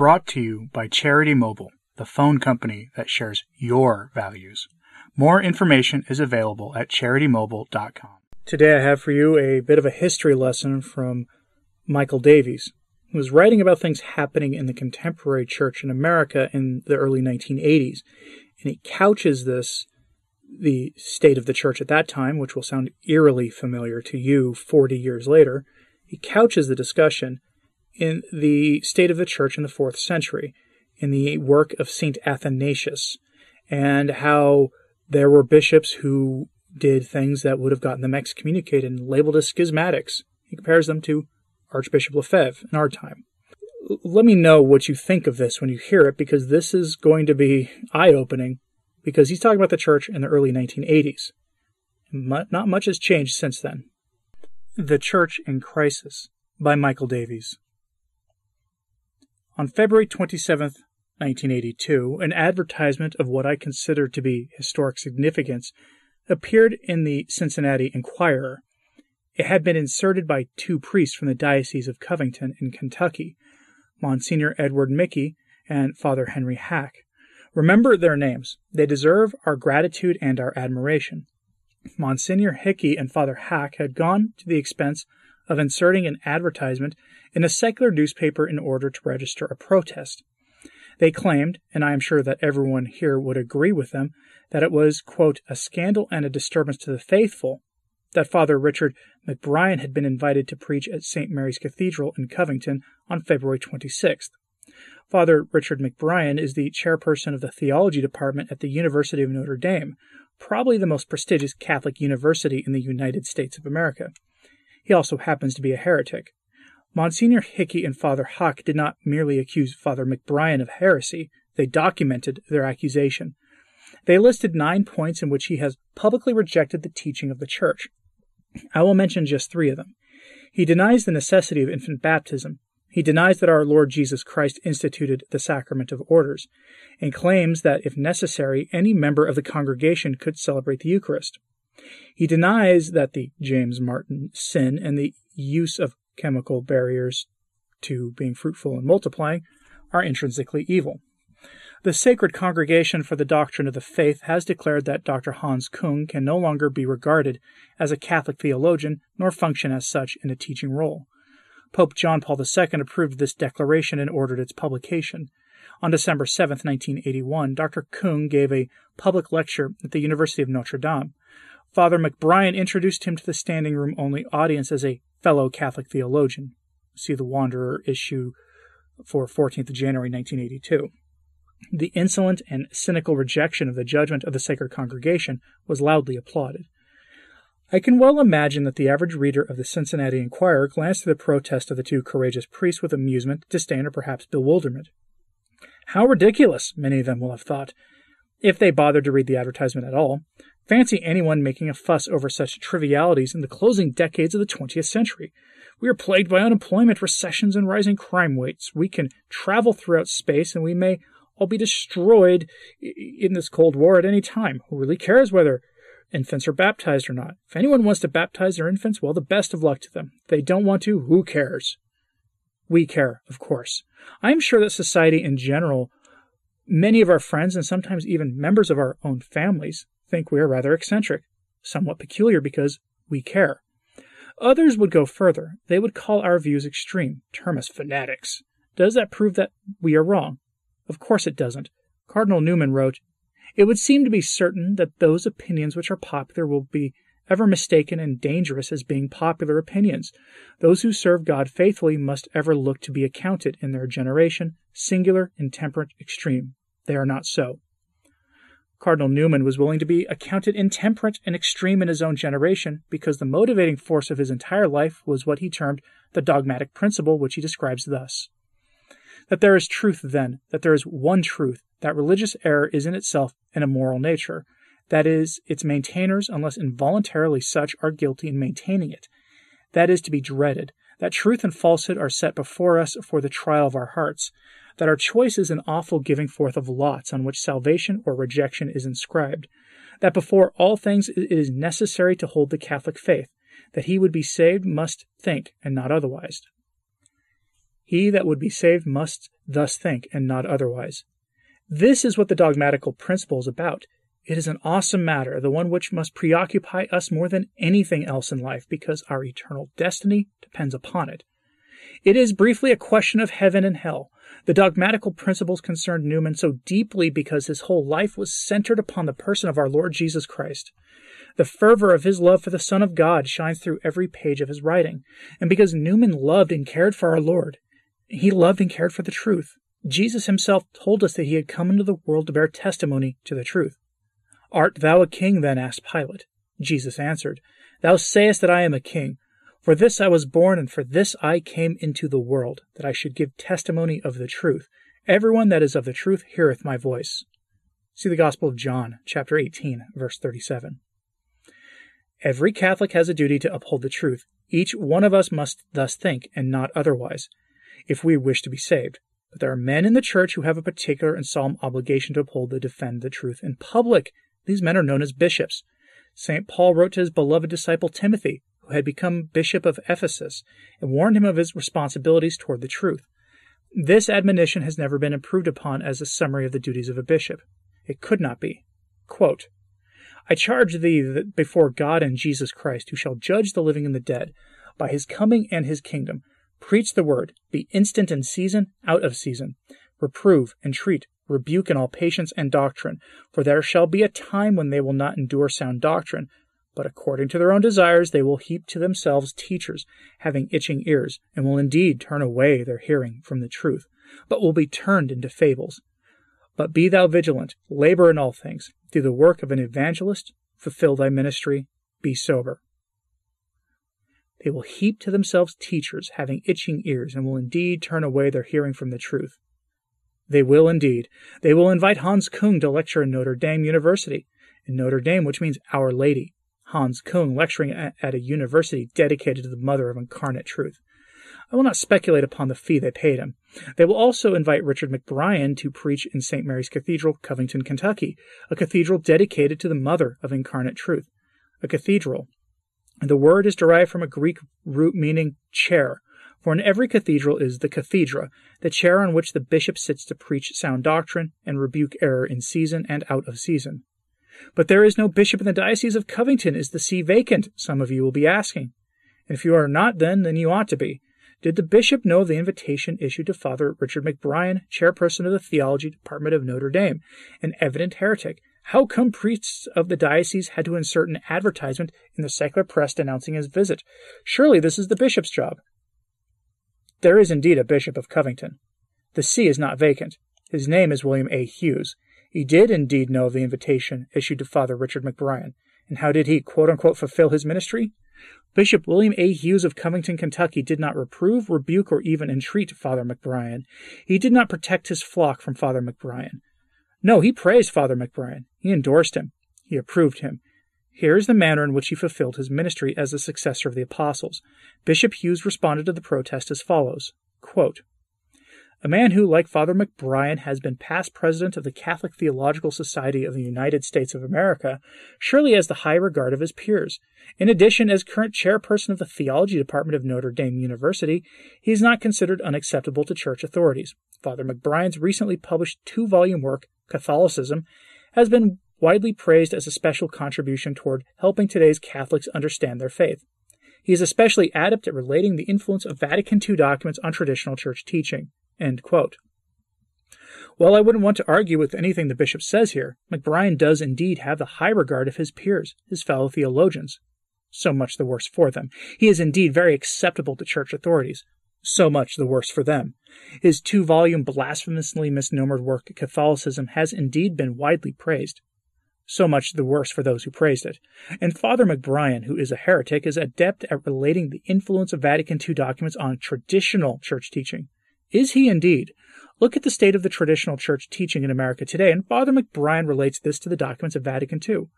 Brought to you by Charity Mobile, the phone company that shares your values. More information is available at charitymobile.com. Today I have for you a bit of a history lesson from Michael Davies, who was writing about things happening in the contemporary church in America in the early 1980s. And he couches this, the state of the church at that time, which will sound eerily familiar to you 40 years later, he couches the discussion in the state of the church in the fourth century, in the work of St. Athanasius, and how there were bishops who did things that would have gotten them excommunicated and labeled as schismatics. He compares them to Archbishop Lefebvre in our time. Let me know what you think of this when you hear it, because this is going to be eye opening, because he's talking about the church in the early 1980s. Not much has changed since then. The Church in Crisis by Michael Davies. On February 27, 1982, an advertisement of what I consider to be historic significance appeared in the Cincinnati Enquirer. It had been inserted by two priests from the Diocese of Covington in Kentucky, Monsignor Edward Hickey and Father Henry Hack. Remember their names. They deserve our gratitude and our admiration. Monsignor Hickey and Father Hack had gone to the expense of inserting an advertisement in a secular newspaper in order to register a protest. They claimed, and I am sure that everyone here would agree with them, that it was, quote, a scandal and a disturbance to the faithful that Father Richard McBrien had been invited to preach at St. Mary's Cathedral in Covington on February 26th. Father Richard McBrien is the chairperson of the theology department at the University of Notre Dame, probably the most prestigious Catholic university in the United States of America. He also happens to be a heretic. Monsignor Hickey and Father Hack did not merely accuse Father McBrien of heresy, they documented their accusation. They listed nine points in which he has publicly rejected the teaching of the Church. I will mention just three of them. He denies the necessity of infant baptism. He denies that our Lord Jesus Christ instituted the sacrament of orders, and claims that, if necessary, any member of the congregation could celebrate the Eucharist. He denies that the James Martin sin and the use of chemical barriers to being fruitful and multiplying are intrinsically evil. The Sacred Congregation for the Doctrine of the Faith has declared that Dr. Hans Kung can no longer be regarded as a Catholic theologian nor function as such in a teaching role. Pope John Paul II approved this declaration and ordered its publication. On December 7, 1981, Dr. Kung gave a public lecture at the University of Notre Dame. Father McBrien introduced him to the standing room only audience as a fellow Catholic theologian. See the Wanderer issue for 14th January 1982. The insolent and cynical rejection of the judgment of the Sacred Congregation was loudly applauded. I can well imagine that the average reader of the Cincinnati Enquirer glanced at the protest of the two courageous priests with amusement, disdain, or perhaps bewilderment. How ridiculous, many of them will have thought, if they bothered to read the advertisement at all. Fancy anyone making a fuss over such trivialities in the closing decades of the 20th century. We are plagued by unemployment, recessions, and rising crime rates. We can travel throughout space, and we may all be destroyed in this Cold War at any time. Who really cares whether infants are baptized or not? If anyone wants to baptize their infants, well, the best of luck to them. If they don't want to, who cares? We care, of course. I am sure that society in general, many of our friends, and sometimes even members of our own families, think we are rather eccentric, somewhat peculiar because we care. Others would go further. They would call our views extreme, term us fanatics. Does that prove that we are wrong? Of course it doesn't. Cardinal Newman wrote, It would seem to be certain that those opinions which are popular will be ever mistaken and dangerous as being popular opinions. Those who serve God faithfully must ever look to be accounted in their generation singular, intemperate, extreme. They are not so. Cardinal Newman was willing to be accounted intemperate and extreme in his own generation because the motivating force of his entire life was what he termed the dogmatic principle, which he describes thus. That there is truth then, that there is one truth, that religious error is in itself an immoral nature, that is, its maintainers, unless involuntarily such, are guilty in maintaining it. That is to be dreaded, that truth and falsehood are set before us for the trial of our hearts, that our choice is an awful giving forth of lots on which salvation or rejection is inscribed, that before all things it is necessary to hold the Catholic faith, that he would be saved must think and not otherwise. He that would be saved must thus think, and not otherwise. This is what the dogmatical principle is about. It is an awesome matter, the one which must preoccupy us more than anything else in life, because our eternal destiny depends upon it. It is briefly a question of heaven and hell. The dogmatical principles concerned Newman so deeply because his whole life was centered upon the person of our Lord Jesus Christ. The fervor of his love for the Son of God shines through every page of his writing. And because Newman loved and cared for our Lord, he loved and cared for the truth. Jesus himself told us that he had come into the world to bear testimony to the truth. Art thou a king? then asked Pilate. Jesus answered, Thou sayest that I am a king. For this I was born, and for this I came into the world, that I should give testimony of the truth. Everyone that is of the truth heareth my voice. See the Gospel of John, chapter 18, verse 37. Every Catholic has a duty to uphold the truth. Each one of us must thus think, and not otherwise if we wish to be saved. But there are men in the church who have a particular and solemn obligation to uphold and defend the truth in public. These men are known as bishops. St. Paul wrote to his beloved disciple Timothy, who had become bishop of Ephesus, and warned him of his responsibilities toward the truth. This admonition has never been improved upon as a summary of the duties of a bishop. It could not be. Quote, I charge thee that before God and Jesus Christ, who shall judge the living and the dead, by his coming and his kingdom, Preach the word, be instant in season, out of season. Reprove, entreat, rebuke in all patience and doctrine, for there shall be a time when they will not endure sound doctrine, but according to their own desires they will heap to themselves teachers, having itching ears, and will indeed turn away their hearing from the truth, but will be turned into fables. But be thou vigilant, labor in all things, do the work of an evangelist, fulfill thy ministry, be sober. They will heap to themselves teachers having itching ears, and will indeed turn away their hearing from the truth. They will indeed. They will invite Hans Kung to lecture in Notre Dame University, in Notre Dame, which means Our Lady. Hans Kung lecturing at a university dedicated to the Mother of Incarnate Truth. I will not speculate upon the fee they paid him. They will also invite Richard McBrien to preach in St. Mary's Cathedral, Covington, Kentucky, a cathedral dedicated to the Mother of Incarnate Truth. A cathedral the word is derived from a Greek root meaning chair, for in every cathedral is the cathedra, the chair on which the bishop sits to preach sound doctrine and rebuke error in season and out of season. But there is no bishop in the Diocese of Covington. Is the see vacant? Some of you will be asking. And if you are not, then, then you ought to be. Did the bishop know of the invitation issued to Father Richard McBrien, chairperson of the Theology Department of Notre Dame, an evident heretic, how come priests of the diocese had to insert an advertisement in the secular press denouncing his visit? Surely this is the bishop's job. There is indeed a bishop of Covington. The see is not vacant. His name is William A. Hughes. He did indeed know of the invitation issued to Father Richard McBrien. And how did he, quote unquote, fulfill his ministry? Bishop William A. Hughes of Covington, Kentucky did not reprove, rebuke, or even entreat Father McBrien. He did not protect his flock from Father McBrien. No, he praised Father McBrien. He endorsed him. He approved him. Here is the manner in which he fulfilled his ministry as the successor of the apostles. Bishop Hughes responded to the protest as follows quote, a man who, like Father McBrien, has been past president of the Catholic Theological Society of the United States of America, surely has the high regard of his peers. In addition, as current chairperson of the Theology Department of Notre Dame University, he is not considered unacceptable to church authorities. Father McBrien's recently published two volume work, Catholicism, has been widely praised as a special contribution toward helping today's Catholics understand their faith. He is especially adept at relating the influence of Vatican II documents on traditional church teaching. Well, I wouldn't want to argue with anything the bishop says here. McBrien does indeed have the high regard of his peers, his fellow theologians. So much the worse for them. He is indeed very acceptable to church authorities. So much the worse for them. His two volume blasphemously misnomered work, Catholicism, has indeed been widely praised. So much the worse for those who praised it. And Father McBrien, who is a heretic, is adept at relating the influence of Vatican II documents on traditional church teaching. Is he indeed? Look at the state of the traditional church teaching in America today, and Father McBrien relates this to the documents of Vatican II.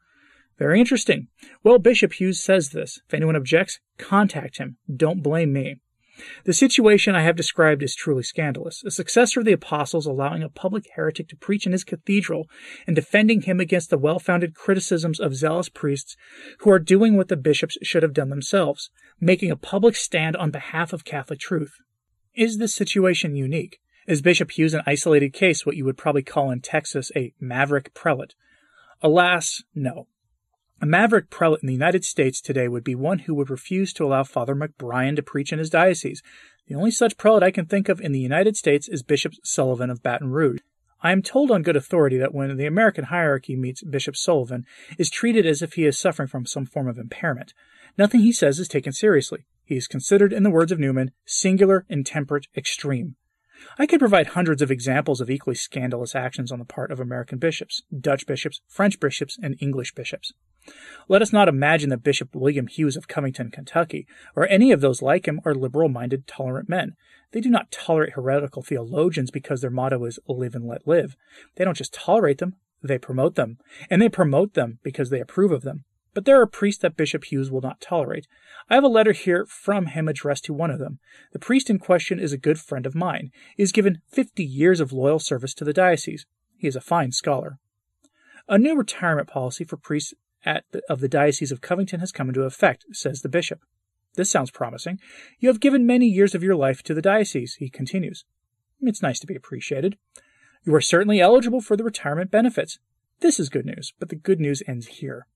Very interesting. Well, Bishop Hughes says this. If anyone objects, contact him. Don't blame me. The situation I have described is truly scandalous. A successor of the apostles allowing a public heretic to preach in his cathedral and defending him against the well founded criticisms of zealous priests who are doing what the bishops should have done themselves, making a public stand on behalf of Catholic truth. Is this situation unique? Is Bishop Hughes an isolated case, what you would probably call in Texas a maverick prelate? Alas, no. A maverick prelate in the United States today would be one who would refuse to allow Father McBrien to preach in his diocese. The only such prelate I can think of in the United States is Bishop Sullivan of Baton Rouge. I am told on good authority that when the American hierarchy meets Bishop Sullivan, is treated as if he is suffering from some form of impairment. Nothing he says is taken seriously. He is considered, in the words of Newman, singular, intemperate, extreme. I could provide hundreds of examples of equally scandalous actions on the part of American bishops, Dutch bishops, French bishops, and English bishops. Let us not imagine that Bishop William Hughes of Covington, Kentucky, or any of those like him are liberal minded, tolerant men. They do not tolerate heretical theologians because their motto is live and let live. They don't just tolerate them, they promote them. And they promote them because they approve of them. But there are priests that Bishop Hughes will not tolerate. I have a letter here from him addressed to one of them. The priest in question is a good friend of mine. He has given fifty years of loyal service to the diocese. He is a fine scholar. A new retirement policy for priests the, of the Diocese of Covington has come into effect, says the bishop. This sounds promising. You have given many years of your life to the diocese, he continues. It's nice to be appreciated. You are certainly eligible for the retirement benefits. This is good news, but the good news ends here.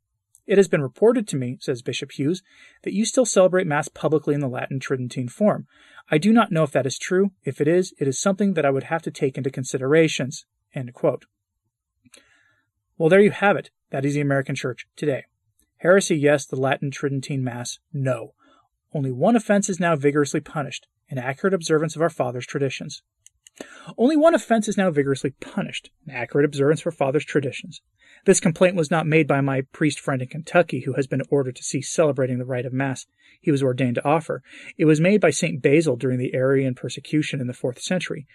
It has been reported to me, says Bishop Hughes, that you still celebrate Mass publicly in the Latin Tridentine form. I do not know if that is true. If it is, it is something that I would have to take into considerations. Well, there you have it. That is the American Church today. Heresy, yes. The Latin Tridentine Mass, no. Only one offense is now vigorously punished an accurate observance of our fathers' traditions. Only one offense is now vigorously punished an accurate observance of fathers' traditions. This complaint was not made by my priest friend in Kentucky, who has been ordered to cease celebrating the rite of Mass he was ordained to offer. It was made by St. Basil during the Arian persecution in the fourth century.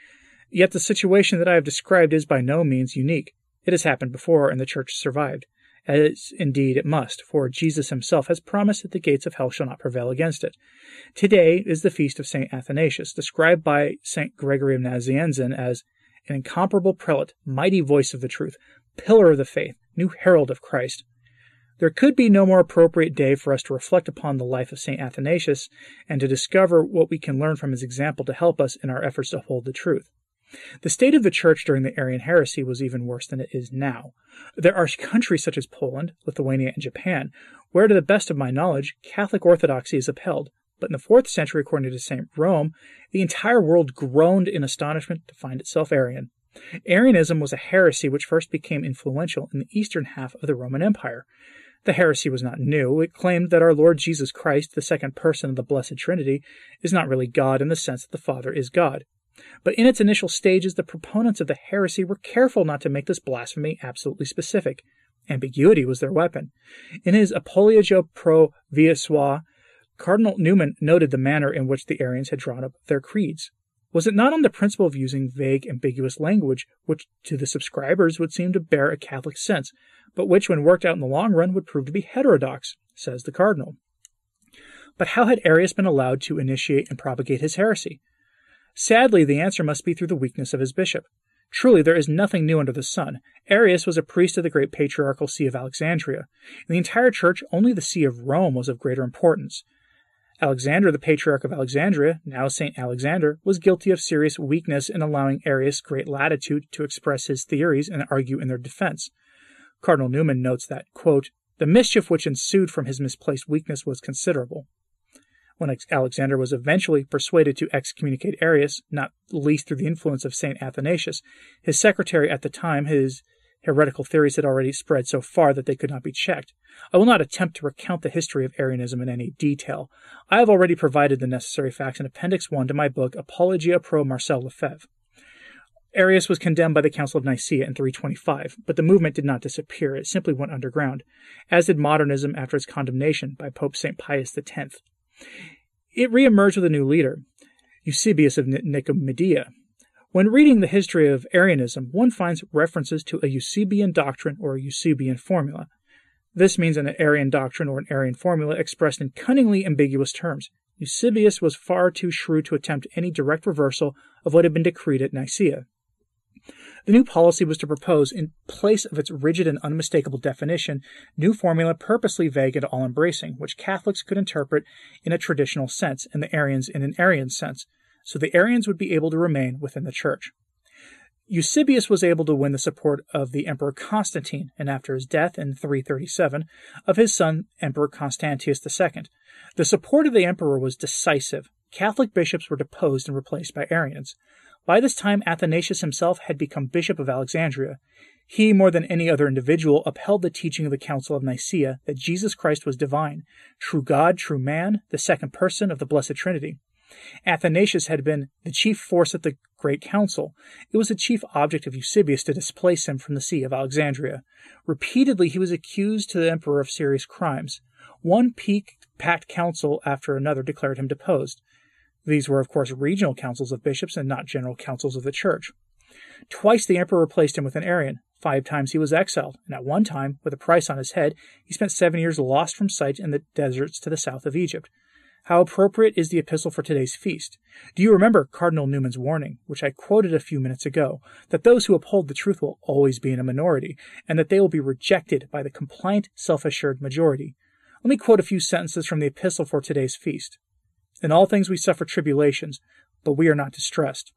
Yet the situation that I have described is by no means unique. It has happened before, and the church survived, as indeed it must, for Jesus himself has promised that the gates of hell shall not prevail against it. Today is the feast of St. Athanasius, described by St. Gregory of Nazianzen as an incomparable prelate, mighty voice of the truth, pillar of the faith, new herald of Christ. There could be no more appropriate day for us to reflect upon the life of St. Athanasius and to discover what we can learn from his example to help us in our efforts to hold the truth. The state of the church during the Arian heresy was even worse than it is now. There are countries such as Poland, Lithuania, and Japan where, to the best of my knowledge, Catholic orthodoxy is upheld. But in the fourth century, according to St. Jerome, the entire world groaned in astonishment to find itself Arian. Arianism was a heresy which first became influential in the eastern half of the Roman Empire. The heresy was not new. It claimed that our Lord Jesus Christ, the second person of the Blessed Trinity, is not really God in the sense that the Father is God. But in its initial stages, the proponents of the heresy were careful not to make this blasphemy absolutely specific. Ambiguity was their weapon. In his Apologia pro Vita Sua, Cardinal Newman noted the manner in which the Arians had drawn up their creeds. Was it not on the principle of using vague, ambiguous language, which to the subscribers would seem to bear a Catholic sense, but which, when worked out in the long run, would prove to be heterodox, says the Cardinal. But how had Arius been allowed to initiate and propagate his heresy? Sadly, the answer must be through the weakness of his bishop. Truly, there is nothing new under the sun. Arius was a priest of the great patriarchal see of Alexandria. In the entire church, only the see of Rome was of greater importance. Alexander, the Patriarch of Alexandria, now St. Alexander, was guilty of serious weakness in allowing Arius great latitude to express his theories and argue in their defense. Cardinal Newman notes that, quote, the mischief which ensued from his misplaced weakness was considerable. When Alexander was eventually persuaded to excommunicate Arius, not least through the influence of St. Athanasius, his secretary at the time, his heretical theories had already spread so far that they could not be checked. I will not attempt to recount the history of Arianism in any detail. I have already provided the necessary facts in Appendix 1 to my book Apologia pro Marcel Lefebvre. Arius was condemned by the Council of Nicaea in 325, but the movement did not disappear, it simply went underground, as did modernism after its condemnation by Pope St. Pius X. It reemerged with a new leader, Eusebius of Nicomedia, when reading the history of Arianism, one finds references to a Eusebian doctrine or a Eusebian formula. This means an Arian doctrine or an Arian formula expressed in cunningly ambiguous terms. Eusebius was far too shrewd to attempt any direct reversal of what had been decreed at Nicaea. The new policy was to propose, in place of its rigid and unmistakable definition, new formula purposely vague and all embracing, which Catholics could interpret in a traditional sense, and the Arians in an Arian sense. so the Arians would be able to remain within the church. Eusebius was able to win the support of the Emperor Constantine, and after his death in 337, of his son Emperor Constantius II. The support of the emperor was decisive. Catholic bishops were deposed and replaced by Arians. By this time, Athanasius himself had become Bishop of Alexandria. He, more than any other individual, upheld the teaching of the Council of Nicaea that Jesus Christ was divine, true God, true man, the second person of the Blessed Trinity. Athanasius had been the chief force at the Great Council. It was the chief object of Eusebius to displace him from the see of Alexandria. Repeatedly he was accused to the emperor of serious crimes. One peak packed council after another declared him deposed. These were, of course, regional councils of bishops and not general councils of the church. Twice the emperor replaced him with an Arian. Five times he was exiled, and at one time, with a price on his head, he spent seven years lost from sight in the deserts to the south of Egypt. How appropriate is the epistle for today's feast. Do you remember Cardinal Newman's warning, which I quoted a few minutes ago, that those who uphold the truth will always be in a minority, and that they will be rejected by the compliant, self assured majority? Let me quote a few sentences from the epistle for today's feast. In all things we suffer tribulations, but we are not distressed.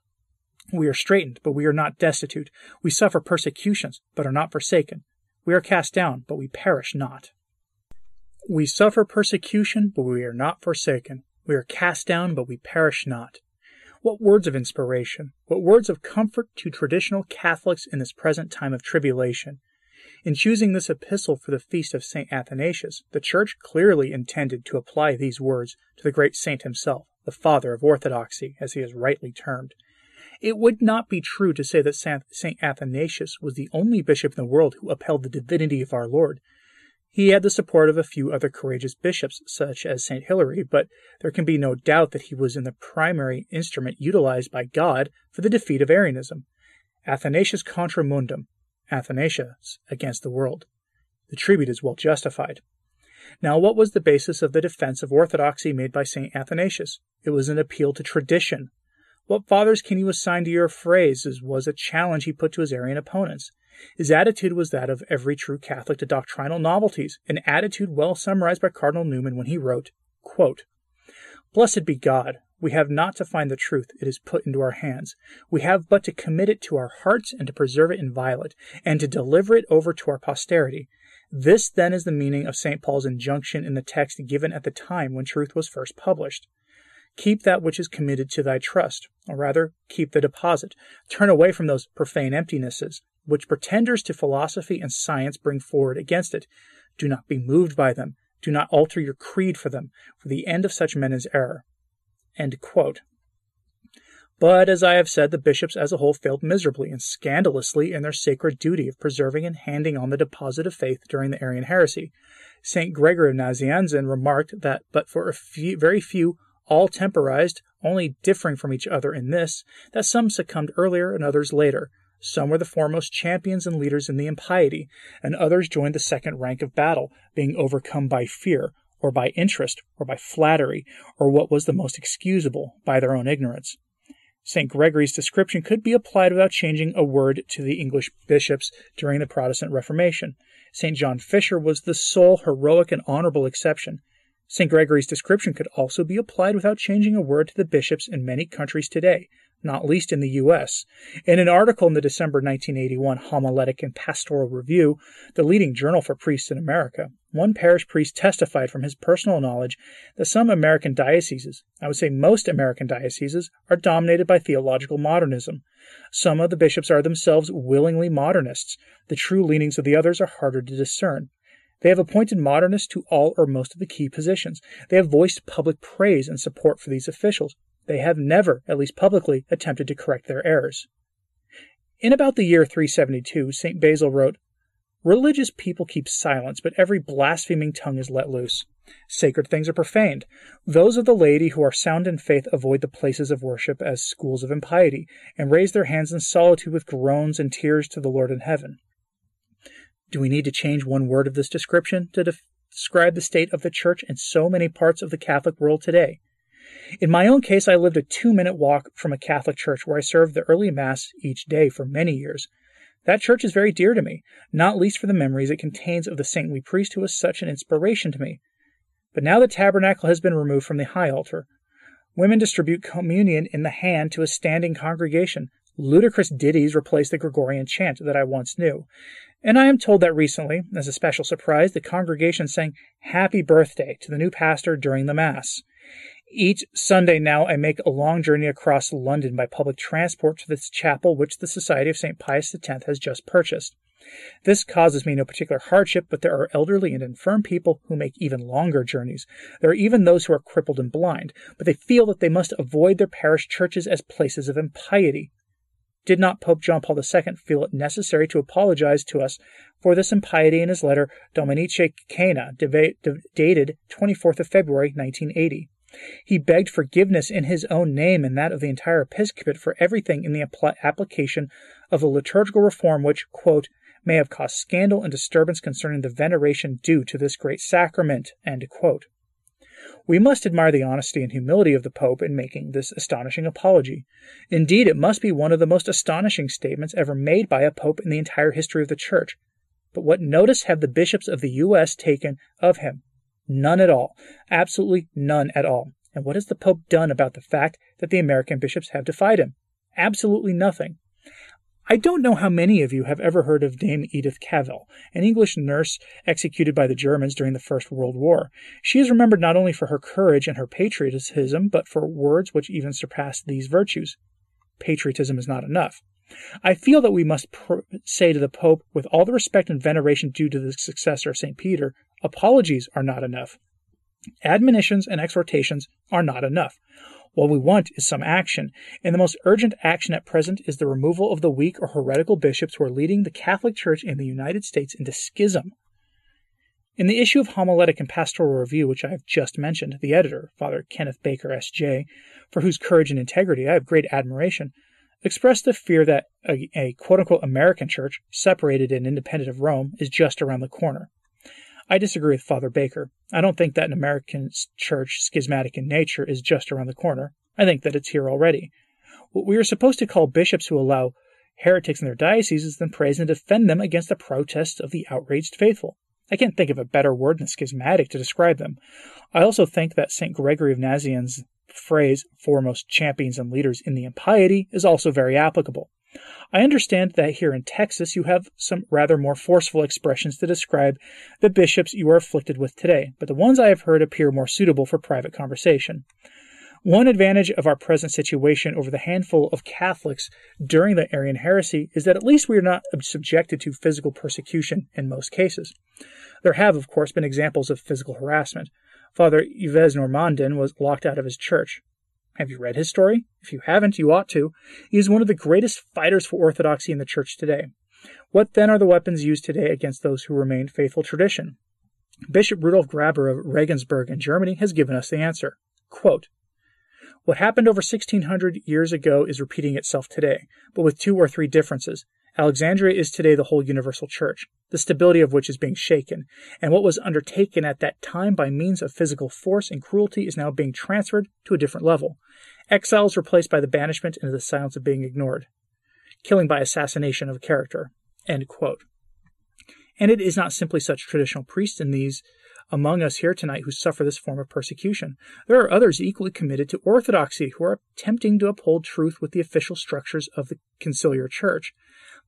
We are straitened, but we are not destitute. We suffer persecutions, but are not forsaken. We are cast down, but we perish not. We suffer persecution, but we are not forsaken. We are cast down, but we perish not. What words of inspiration, what words of comfort to traditional Catholics in this present time of tribulation. In choosing this epistle for the feast of St. Athanasius, the Church clearly intended to apply these words to the great saint himself, the father of orthodoxy, as he is rightly termed. It would not be true to say that St. Athanasius was the only bishop in the world who upheld the divinity of our Lord. He had the support of a few other courageous bishops, such as St. Hilary, but there can be no doubt that he was in the primary instrument utilized by God for the defeat of Arianism. Athanasius contra mundum, Athanasius against the world. The tribute is well justified. Now, what was the basis of the defense of orthodoxy made by St. Athanasius? It was an appeal to tradition. What fathers can you assign to your phrases was a challenge he put to his Arian opponents. His attitude was that of every true Catholic to doctrinal novelties, an attitude well summarized by Cardinal Newman when he wrote, quote, Blessed be God, we have not to find the truth, it is put into our hands. We have but to commit it to our hearts and to preserve it inviolate, and to deliver it over to our posterity. This then is the meaning of St. Paul's injunction in the text given at the time when truth was first published. Keep that which is committed to thy trust, or rather, keep the deposit. Turn away from those profane emptinesses, which pretenders to philosophy and science bring forward against it. Do not be moved by them. Do not alter your creed for them, for the end of such men is error. But, as I have said, the bishops as a whole failed miserably and scandalously in their sacred duty of preserving and handing on the deposit of faith during the Arian heresy. St. Gregory of Nazianzen remarked that but for a few, very few, all temporized, only differing from each other in this, that some succumbed earlier and others later, some were the foremost champions and leaders in the impiety, and others joined the second rank of battle, being overcome by fear, or by interest, or by flattery, or what was the most excusable, by their own ignorance. St. Gregory's description could be applied without changing a word to the English bishops during the Protestant Reformation. St. John Fisher was the sole heroic and honorable exception. St. Gregory's description could also be applied without changing a word to the bishops in many countries today, not least in the U.S. In an article in the December 1981 Homiletic and Pastoral Review, the leading journal for priests in America, one parish priest testified from his personal knowledge that some American dioceses, I would say most American dioceses, are dominated by theological modernism. Some of the bishops are themselves willingly modernists. The true leanings of the others are harder to discern. They have appointed modernists to all or most of the key positions. They have voiced public praise and support for these officials. They have never, at least publicly, attempted to correct their errors. In about the year 372, St. Basil wrote, Religious people keep silence, but every blaspheming tongue is let loose. Sacred things are profaned. Those of the laity who are sound in faith avoid the places of worship as schools of impiety, and raise their hands in solitude with groans and tears to the Lord in heaven. Do we need to change one word of this description to describe the state of the Church in so many parts of the Catholic world today? In my own case, I lived a two minute walk from a Catholic church where I served the early Mass each day for many years. That church is very dear to me, not least for the memories it contains of the saintly priest who was such an inspiration to me. But now the tabernacle has been removed from the high altar. Women distribute communion in the hand to a standing congregation. Ludicrous ditties replace the Gregorian chant that I once knew. And I am told that recently, as a special surprise, the congregation sang Happy Birthday to the new pastor during the Mass. Each Sunday now, I make a long journey across London by public transport to this chapel which the Society of St. Pius X has just purchased. This causes me no particular hardship, but there are elderly and infirm people who make even longer journeys. There are even those who are crippled and blind, but they feel that they must avoid their parish churches as places of impiety. Did not Pope John Paul II feel it necessary to apologize to us for this impiety in his letter Dominicae Cenae, dated 24th of February 1980? He begged forgiveness in his own name and that of the entire episcopate for everything in the application of the liturgical reform which, quote, may have caused scandal and disturbance concerning the veneration due to this great sacrament. We must admire the honesty and humility of the Pope in making this astonishing apology. Indeed, it must be one of the most astonishing statements ever made by a Pope in the entire history of the Church. But what notice have the bishops of the U.S. taken of him? None at all. Absolutely none at all. And what has the Pope done about the fact that the American bishops have defied him? Absolutely nothing. I don't know how many of you have ever heard of Dame Edith Cavell, an English nurse executed by the Germans during the First World War. She is remembered not only for her courage and her patriotism, but for words which even surpass these virtues. Patriotism is not enough. I feel that we must pr- say to the Pope, with all the respect and veneration due to the successor of St. Peter, Apologies are not enough. Admonitions and exhortations are not enough. What we want is some action, and the most urgent action at present is the removal of the weak or heretical bishops who are leading the Catholic Church in the United States into schism. In the issue of Homiletic and Pastoral Review, which I have just mentioned, the editor, Father Kenneth Baker, S.J., for whose courage and integrity I have great admiration, expressed the fear that a, a quote unquote American church, separated and independent of Rome, is just around the corner. I disagree with Father Baker. I don't think that an American church, schismatic in nature, is just around the corner. I think that it's here already. What we are supposed to call bishops who allow heretics in their dioceses then praise and defend them against the protests of the outraged faithful. I can't think of a better word than schismatic to describe them. I also think that St. Gregory of Phrase, foremost champions and leaders in the impiety, is also very applicable. I understand that here in Texas you have some rather more forceful expressions to describe the bishops you are afflicted with today, but the ones I have heard appear more suitable for private conversation. One advantage of our present situation over the handful of Catholics during the Arian heresy is that at least we are not subjected to physical persecution in most cases. There have, of course, been examples of physical harassment. Father Yves Normandin was locked out of his church. Have you read his story? If you haven't, you ought to. He is one of the greatest fighters for orthodoxy in the church today. What then are the weapons used today against those who remain faithful to tradition? Bishop Rudolf Graber of Regensburg in Germany has given us the answer. Quote, what happened over 1600 years ago is repeating itself today, but with two or three differences. Alexandria is today the whole universal church, the stability of which is being shaken, and what was undertaken at that time by means of physical force and cruelty is now being transferred to a different level. Exile is replaced by the banishment into the silence of being ignored. Killing by assassination of character. And it is not simply such traditional priests in these among us here tonight who suffer this form of persecution. There are others equally committed to orthodoxy who are attempting to uphold truth with the official structures of the conciliar church.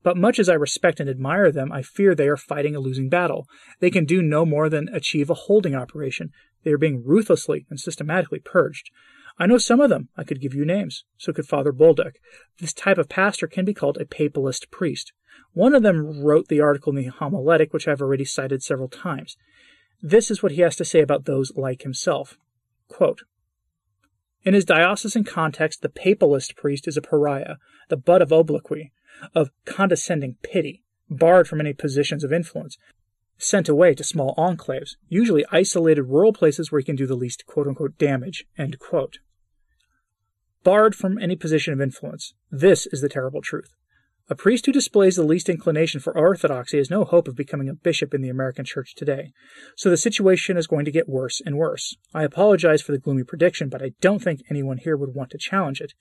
But much as I respect and admire them, I fear they are fighting a losing battle. They can do no more than achieve a holding operation. They are being ruthlessly and systematically purged. I know some of them. I could give you names. So could Father Bolduc. This type of pastor can be called a papalist priest. One of them wrote the article in the homiletic, which I've already cited several times. This is what he has to say about those like himself. Quote, in his diocesan context, the papalist priest is a pariah, the butt of obloquy, of condescending pity, barred from any positions of influence, sent away to small enclaves, usually isolated rural places where he can do the least quote unquote damage. End quote. Barred from any position of influence. This is the terrible truth. A priest who displays the least inclination for orthodoxy has no hope of becoming a bishop in the American church today. So the situation is going to get worse and worse. I apologize for the gloomy prediction, but I don't think anyone here would want to challenge it.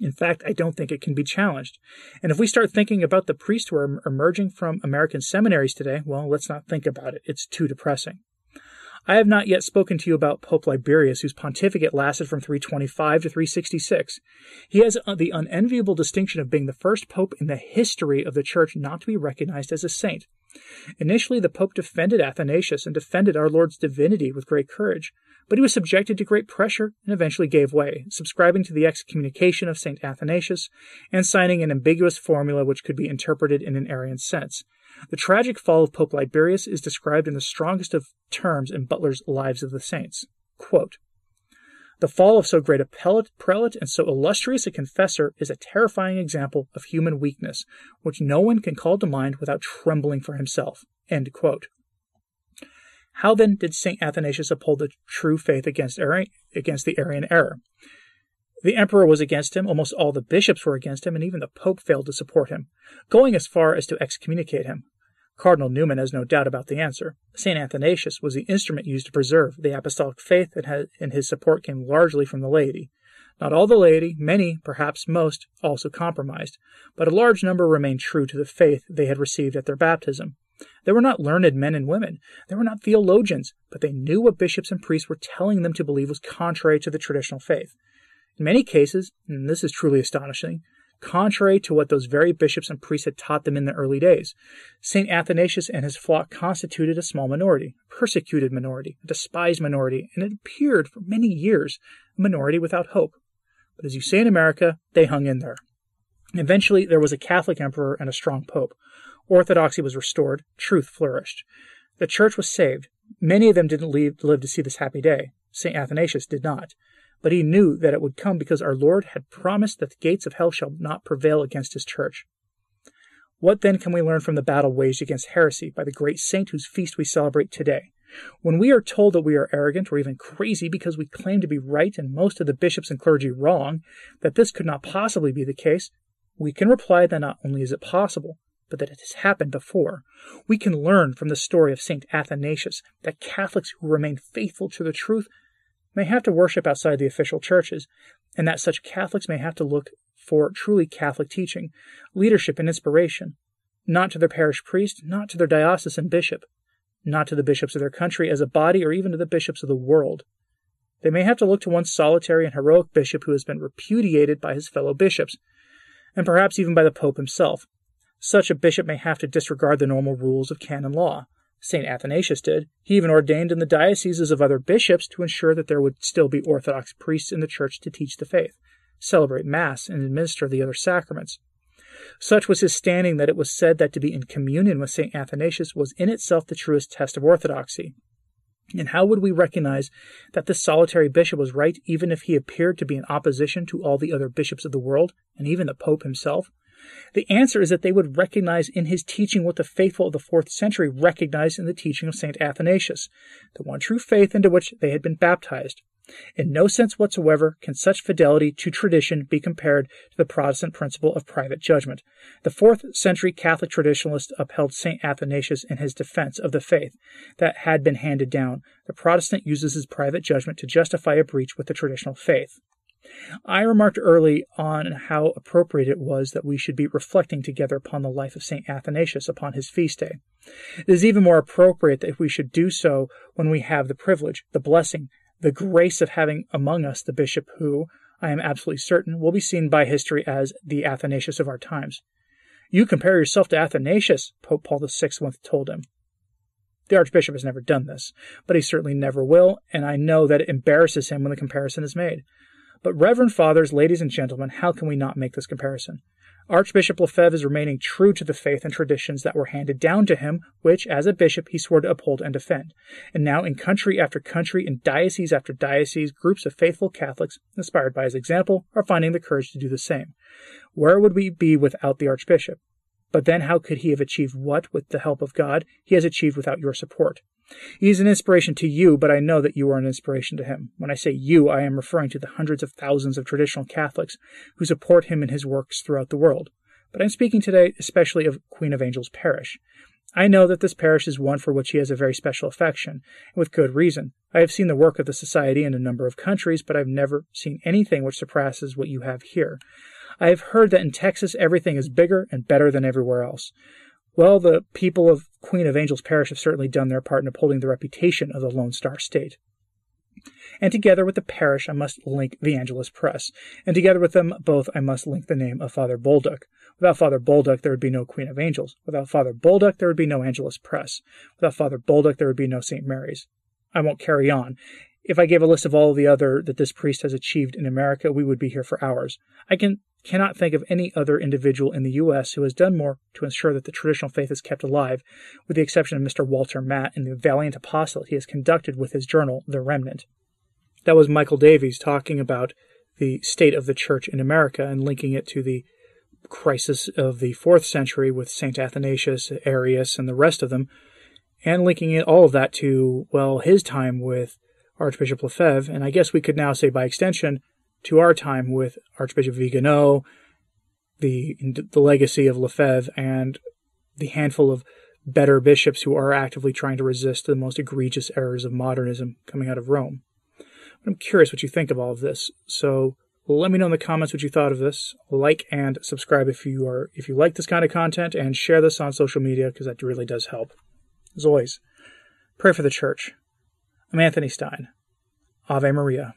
In fact, I don't think it can be challenged. And if we start thinking about the priests who are emerging from American seminaries today, well, let's not think about it. It's too depressing. I have not yet spoken to you about Pope Liberius, whose pontificate lasted from 325 to 366. He has uh, the unenviable distinction of being the first pope in the history of the Church not to be recognized as a saint. Initially, the Pope defended Athanasius and defended our Lord's divinity with great courage, but he was subjected to great pressure and eventually gave way, subscribing to the excommunication of St. Athanasius and signing an ambiguous formula which could be interpreted in an Arian sense. The tragic fall of Pope Liberius is described in the strongest of terms in Butler's Lives of the Saints. Quote, the fall of so great a prelate and so illustrious a confessor is a terrifying example of human weakness, which no one can call to mind without trembling for himself. How then did St. Athanasius uphold the true faith against, Arian, against the Arian error? The emperor was against him, almost all the bishops were against him, and even the pope failed to support him, going as far as to excommunicate him. Cardinal Newman has no doubt about the answer. St. Athanasius was the instrument used to preserve the apostolic faith, and his support came largely from the laity. Not all the laity, many, perhaps most, also compromised, but a large number remained true to the faith they had received at their baptism. They were not learned men and women. They were not theologians, but they knew what bishops and priests were telling them to believe was contrary to the traditional faith. In many cases, and this is truly astonishing, contrary to what those very bishops and priests had taught them in the early days. St. Athanasius and his flock constituted a small minority, a persecuted minority, a despised minority, and it appeared for many years a minority without hope. But as you say in America, they hung in there. Eventually, there was a Catholic emperor and a strong pope. Orthodoxy was restored, truth flourished. The church was saved. Many of them didn't leave, live to see this happy day. St. Athanasius did not but he knew that it would come because our Lord had promised that the gates of hell shall not prevail against his church. What then can we learn from the battle waged against heresy by the great saint whose feast we celebrate today? When we are told that we are arrogant or even crazy because we claim to be right and most of the bishops and clergy wrong, that this could not possibly be the case, we can reply that not only is it possible, but that it has happened before. We can learn from the story of St. Athanasius that Catholics who remain faithful to the truth may have to worship outside the official churches, and that such Catholics may have to look for truly Catholic teaching, leadership, and inspiration, not to their parish priest, not to their diocesan bishop, not to the bishops of their country as a body, or even to the bishops of the world. They may have to look to one solitary and heroic bishop who has been repudiated by his fellow bishops, and perhaps even by the Pope himself. Such a bishop may have to disregard the normal rules of canon law, St. Athanasius did. He even ordained in the dioceses of other bishops to ensure that there would still be Orthodox priests in the church to teach the faith, celebrate Mass, and administer the other sacraments. Such was his standing that it was said that to be in communion with St. Athanasius was in itself the truest test of orthodoxy. And how would we recognize that this solitary bishop was right even if he appeared to be in opposition to all the other bishops of the world, and even the Pope himself? The answer is that they would recognize in his teaching what the faithful of the fourth century recognized in the teaching of St. Athanasius, the one true faith into which they had been baptized. In no sense whatsoever can such fidelity to tradition be compared to the Protestant principle of private judgment. The fourth century Catholic traditionalist upheld St. Athanasius in his defense of the faith that had been handed down. The Protestant uses his private judgment to justify a breach with the traditional faith. I remarked early on how appropriate it was that we should be reflecting together upon the life of St. Athanasius upon his feast day. It is even more appropriate that we should do so when we have the privilege, the blessing, the grace of having among us the bishop who, I am absolutely certain, will be seen by history as the Athanasius of our times. You compare yourself to Athanasius, Pope Paul VI once told him. The Archbishop has never done this, but he certainly never will, and I know that it embarrasses him when the comparison is made. But, Reverend Fathers, ladies and gentlemen, how can we not make this comparison? Archbishop Lefebvre is remaining true to the faith and traditions that were handed down to him, which, as a bishop, he swore to uphold and defend. And now, in country after country, in diocese after diocese, groups of faithful Catholics, inspired by his example, are finding the courage to do the same. Where would we be without the Archbishop? But then, how could he have achieved what, with the help of God, he has achieved without your support? He is an inspiration to you, but I know that you are an inspiration to him. When I say you, I am referring to the hundreds of thousands of traditional Catholics who support him in his works throughout the world. But I'm speaking today especially of Queen of Angels Parish. I know that this parish is one for which he has a very special affection, and with good reason. I have seen the work of the Society in a number of countries, but I've never seen anything which surpasses what you have here. I have heard that in Texas everything is bigger and better than everywhere else. Well, the people of Queen of Angels Parish have certainly done their part in upholding the reputation of the Lone Star State. And together with the parish, I must link the Angelus Press. And together with them both, I must link the name of Father Bolduc. Without Father Bolduc, there would be no Queen of Angels. Without Father Bolduc, there would be no Angelus Press. Without Father Bolduc, there would be no St. Mary's. I won't carry on. If I gave a list of all of the other that this priest has achieved in America, we would be here for hours. I can cannot think of any other individual in the U.S. who has done more to ensure that the traditional faith is kept alive, with the exception of Mr. Walter Matt and the valiant apostle he has conducted with his journal, The Remnant. That was Michael Davies talking about the state of the church in America and linking it to the crisis of the fourth century with St. Athanasius, Arius, and the rest of them, and linking it all of that to, well, his time with Archbishop Lefebvre, and I guess we could now say by extension to our time with Archbishop Vigano, the the legacy of Lefebvre, and the handful of better bishops who are actively trying to resist the most egregious errors of modernism coming out of Rome. I'm curious what you think of all of this. So let me know in the comments what you thought of this. Like and subscribe if you are if you like this kind of content, and share this on social media because that really does help. As always, pray for the church. I'm Anthony Stine. Ave Maria.